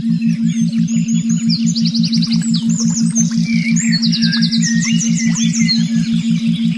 Thank you.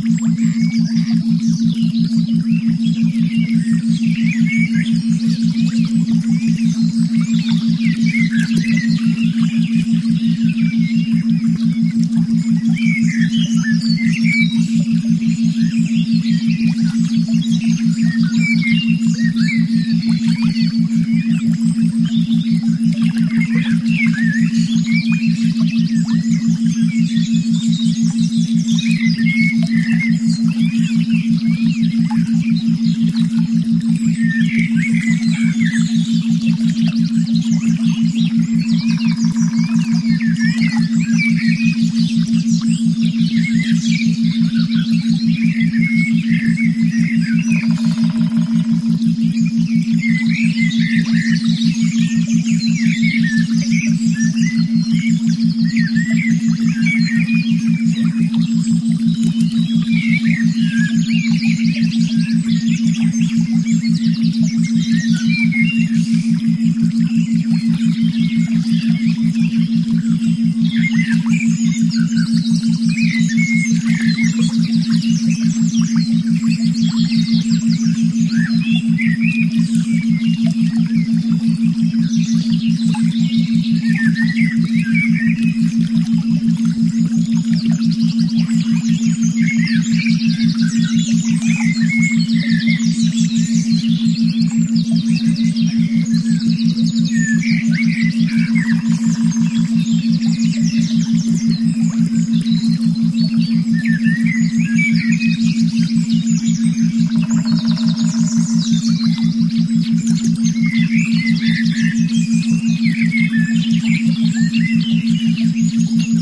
プレゼント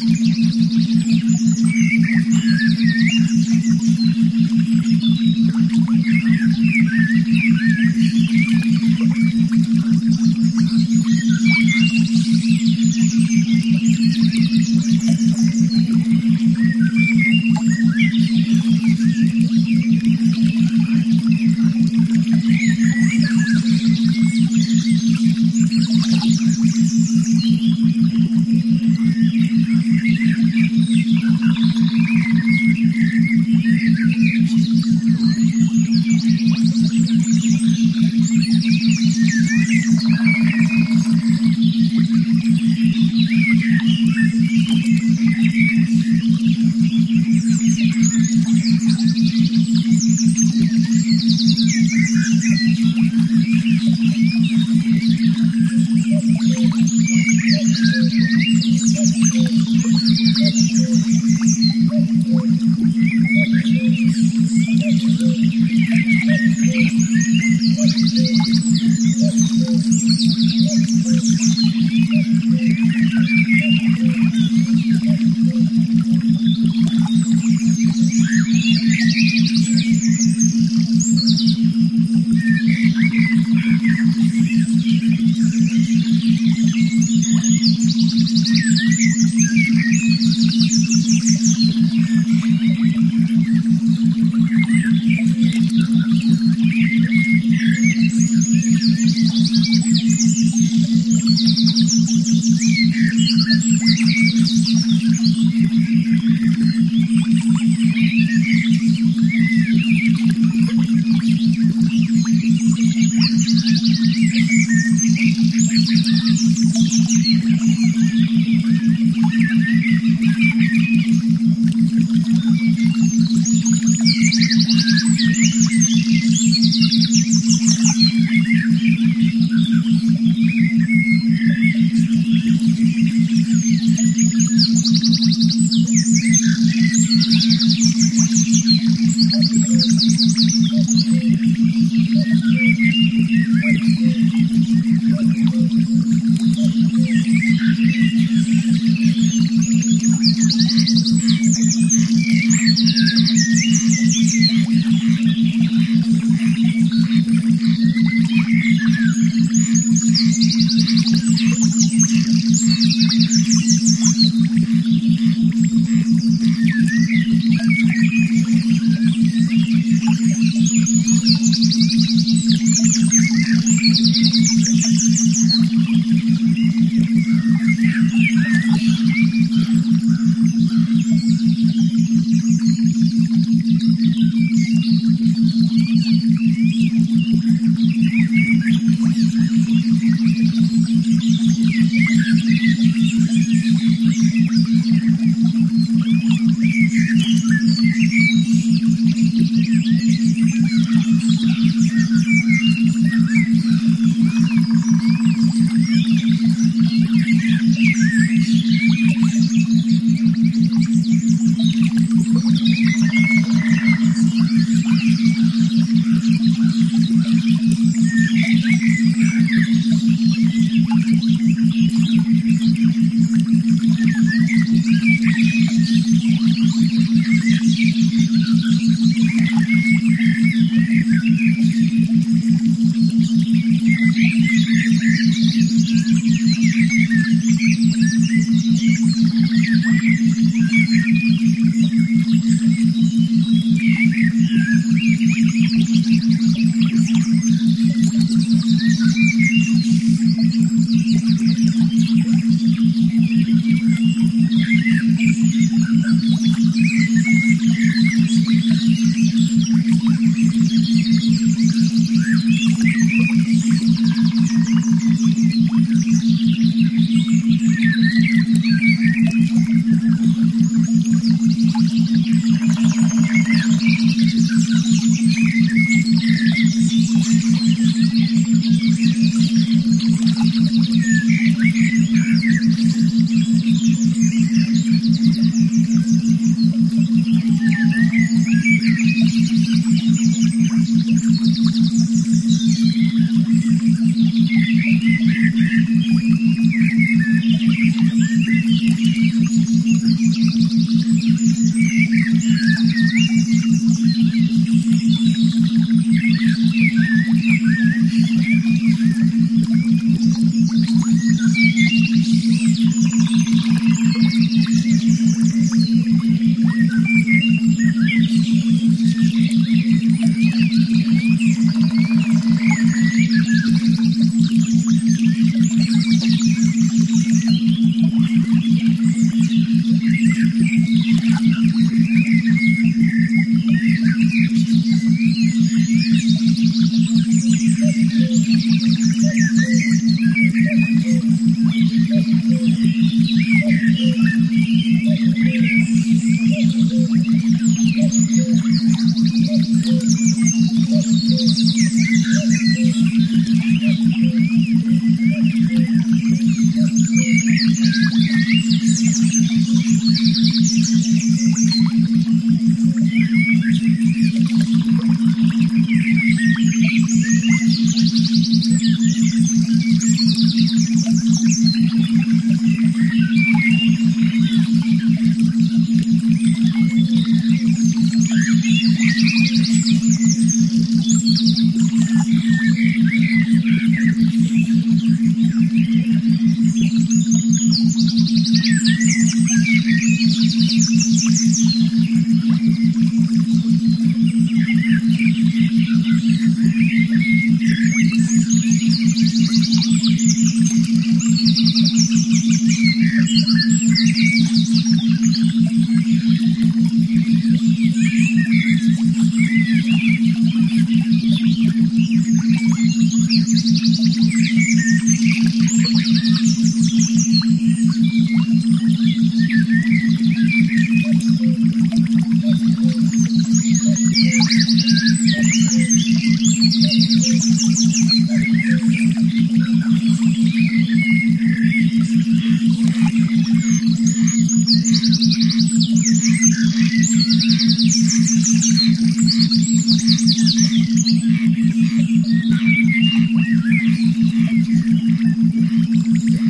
Mm-hmm.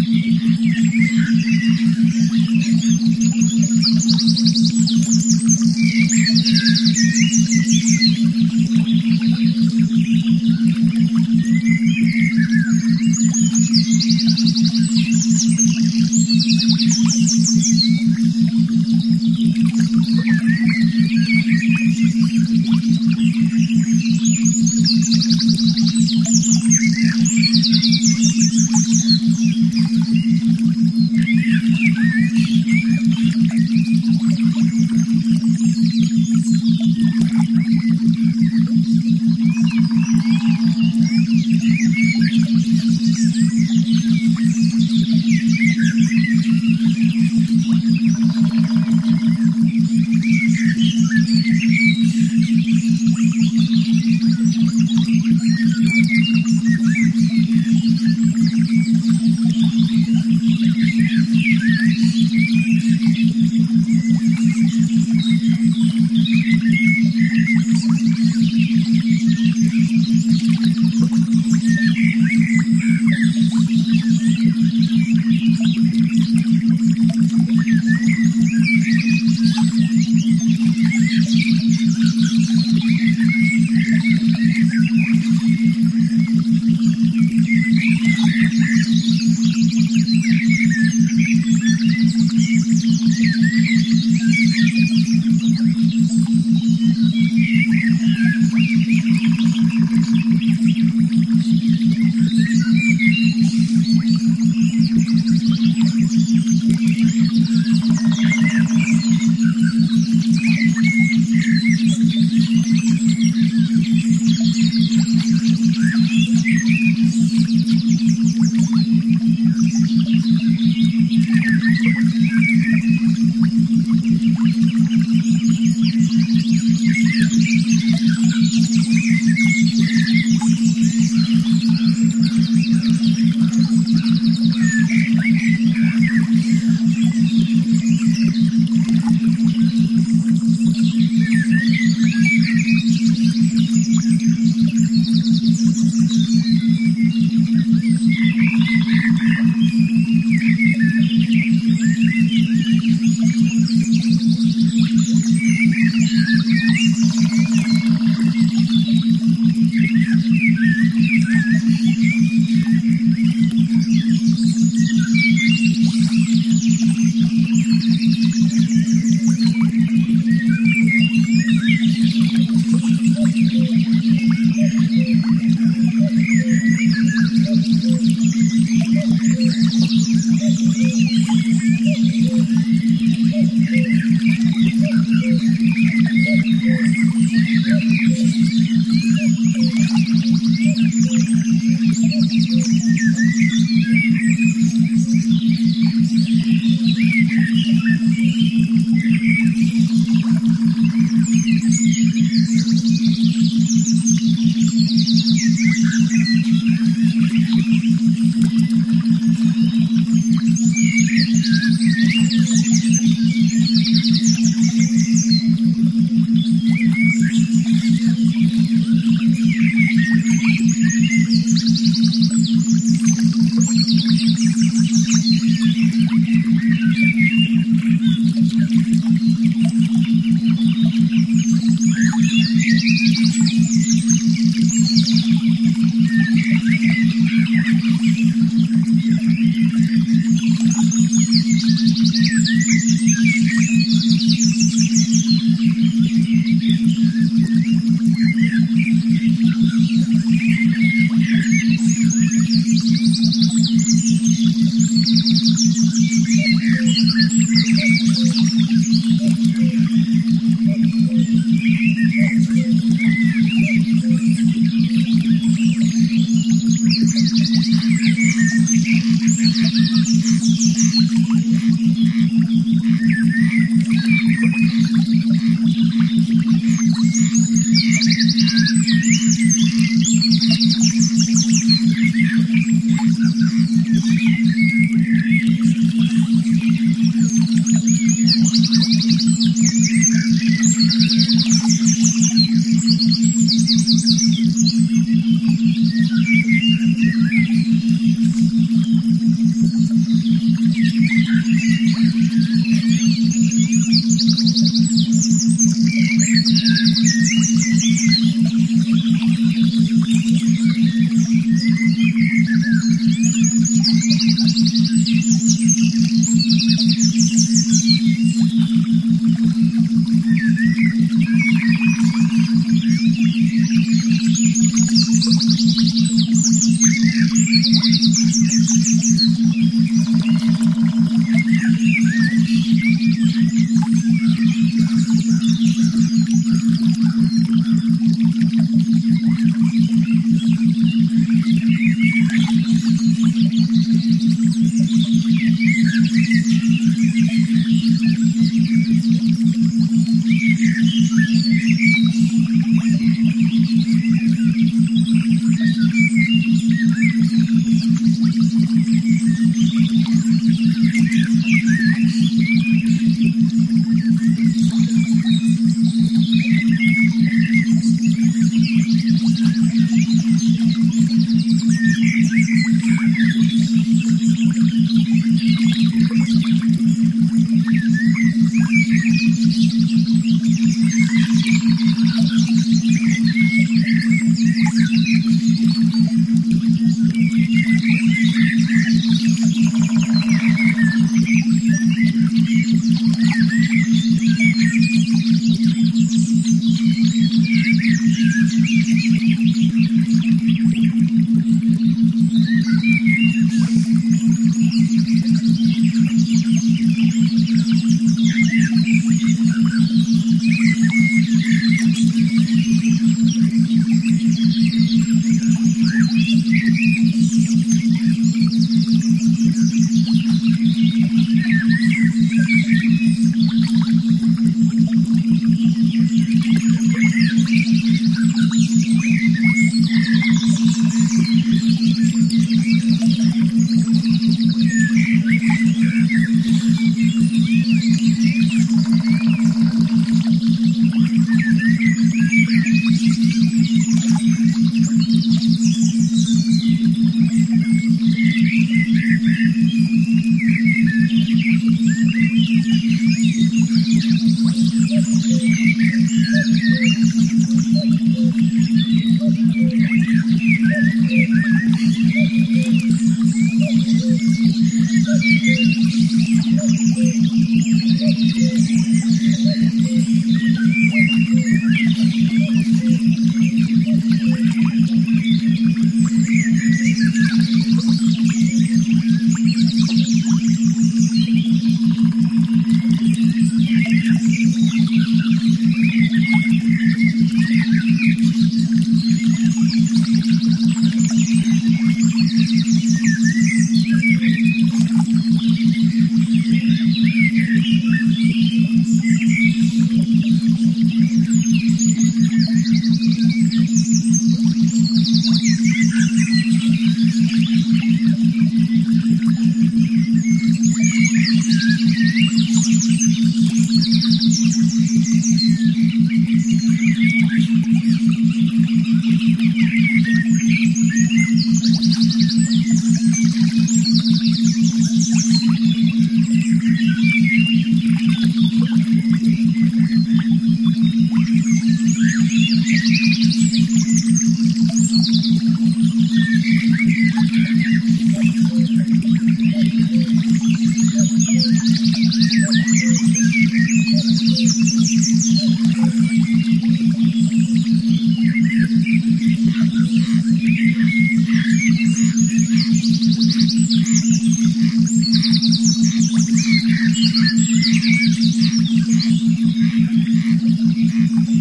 フフフ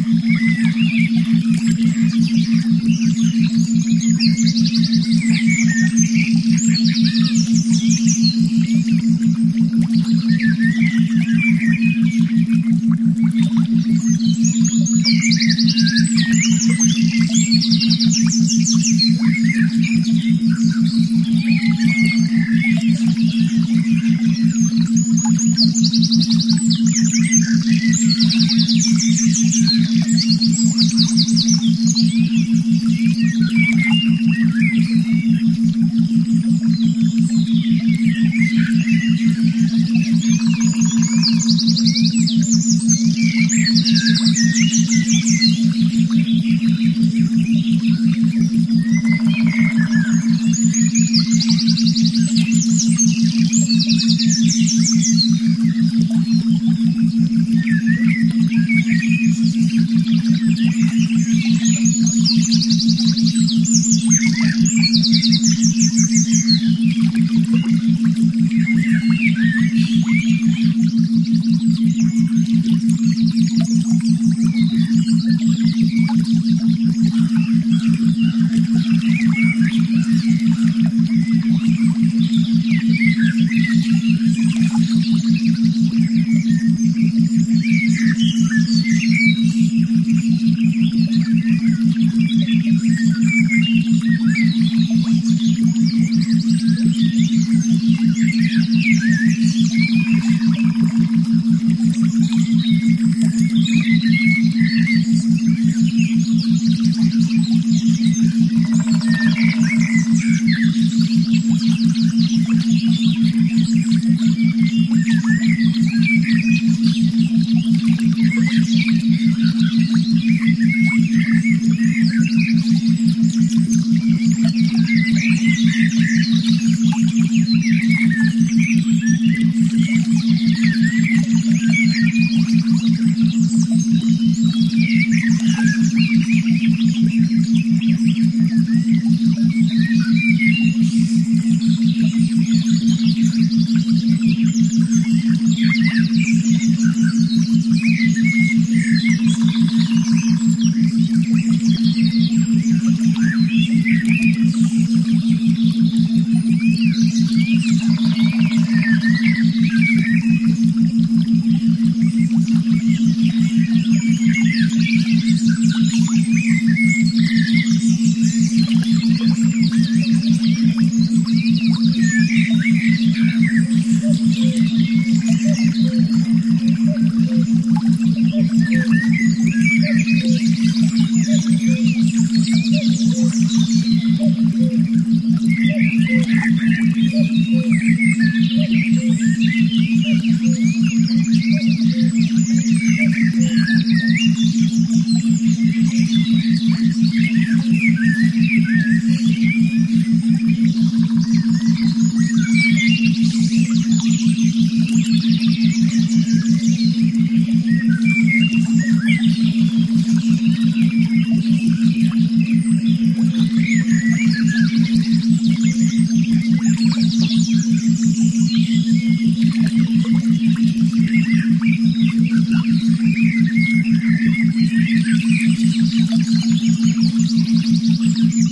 フフ。Thank you.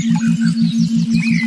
私も。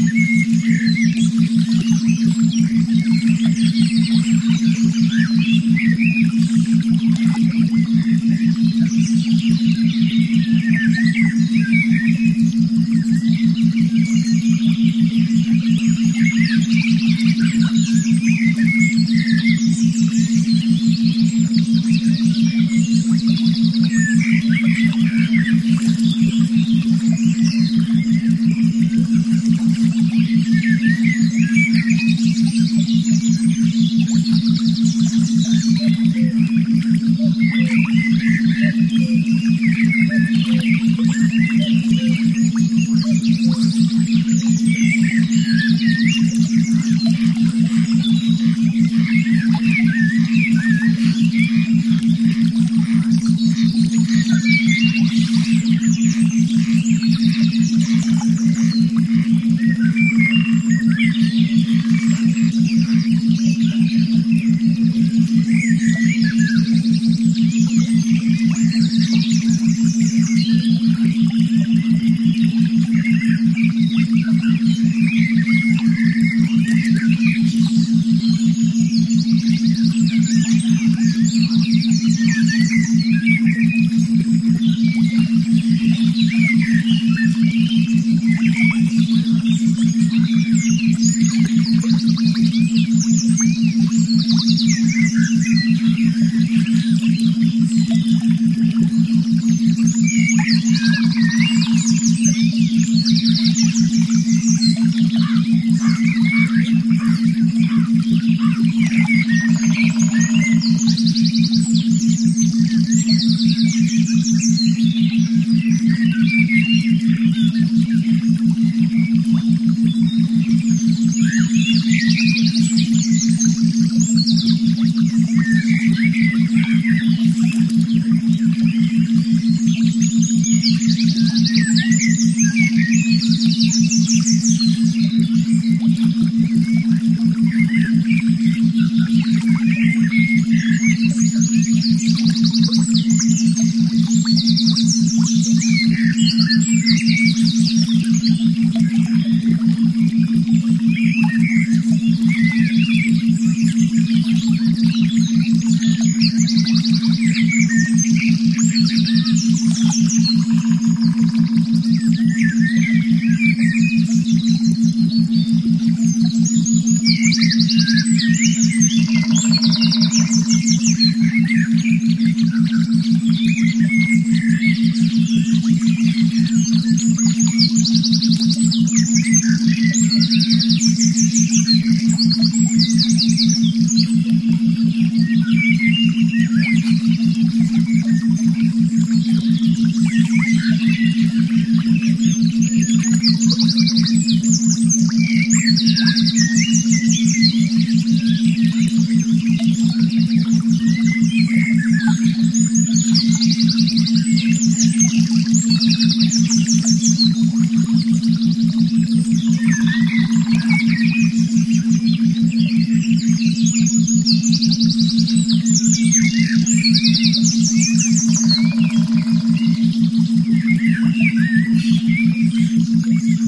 Thank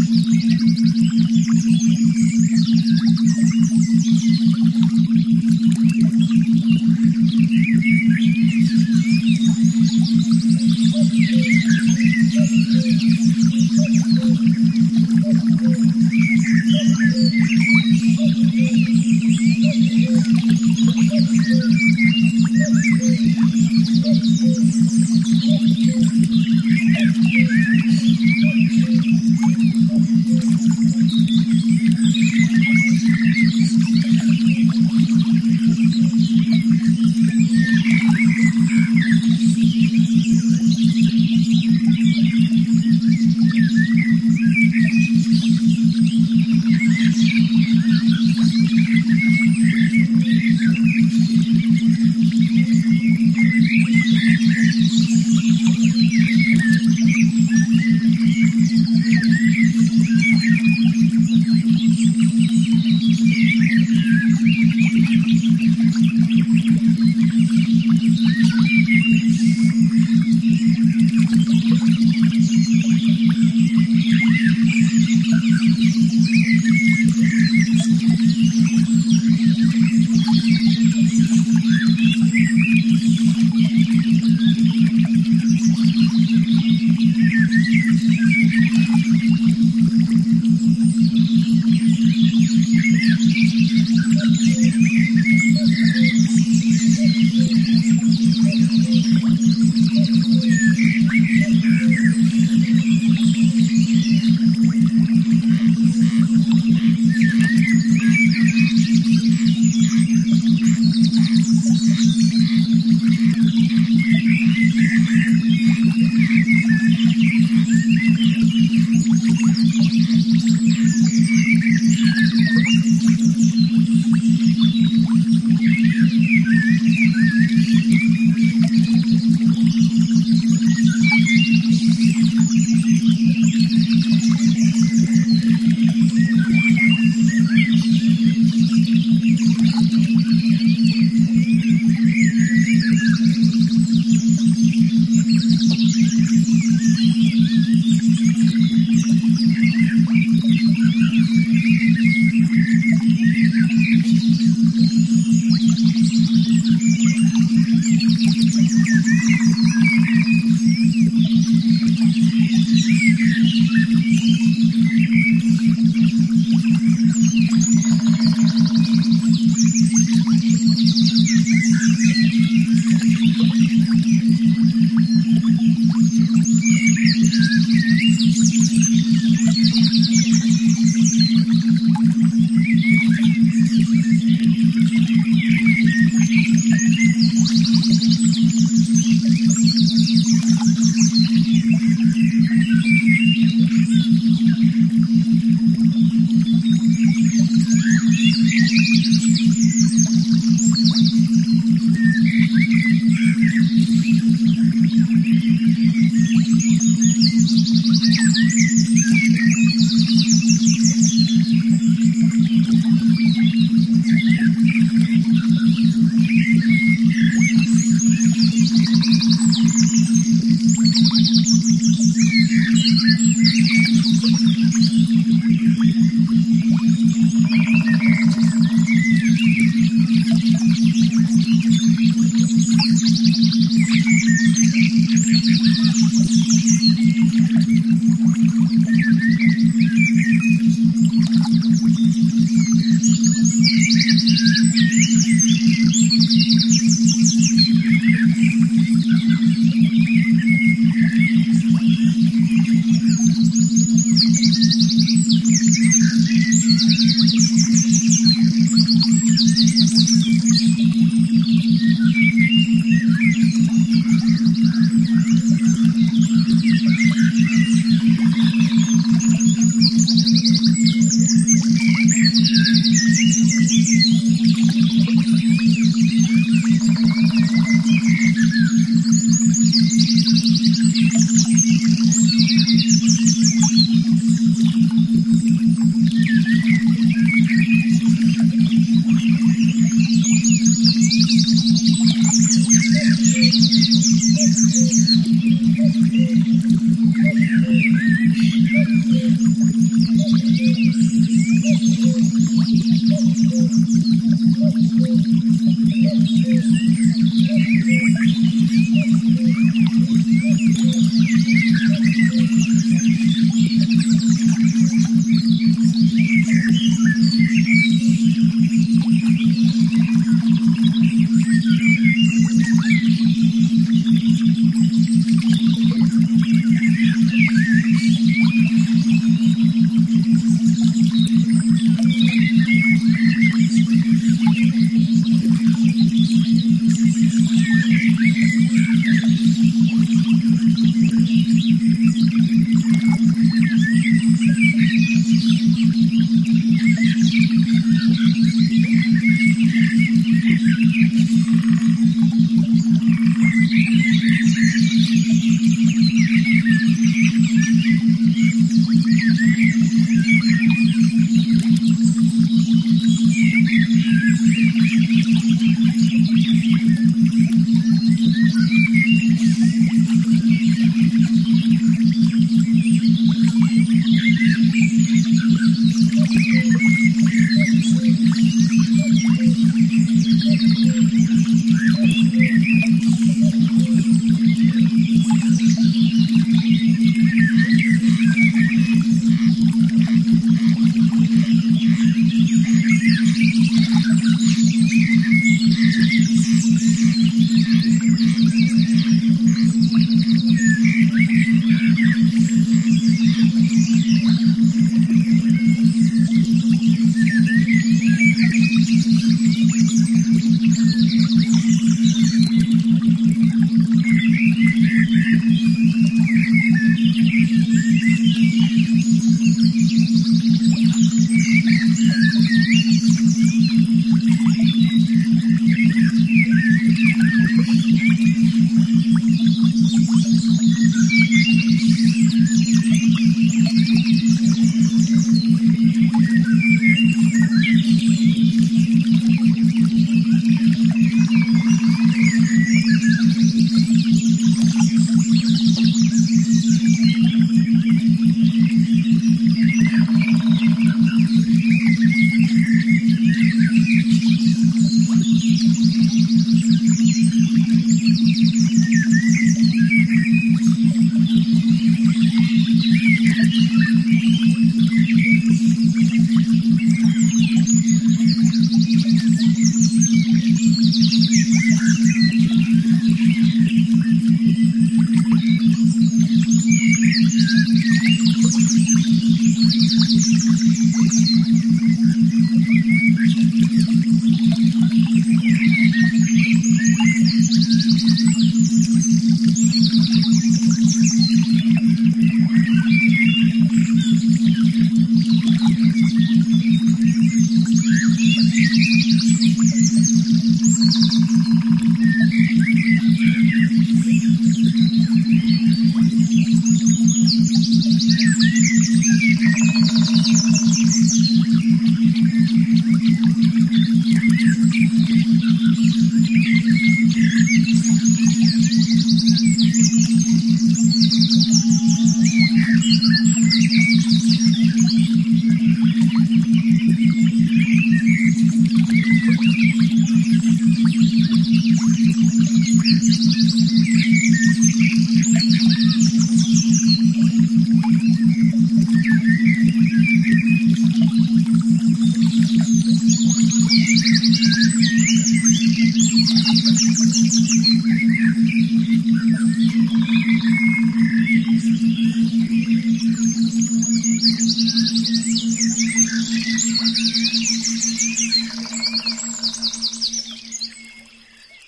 Thank you.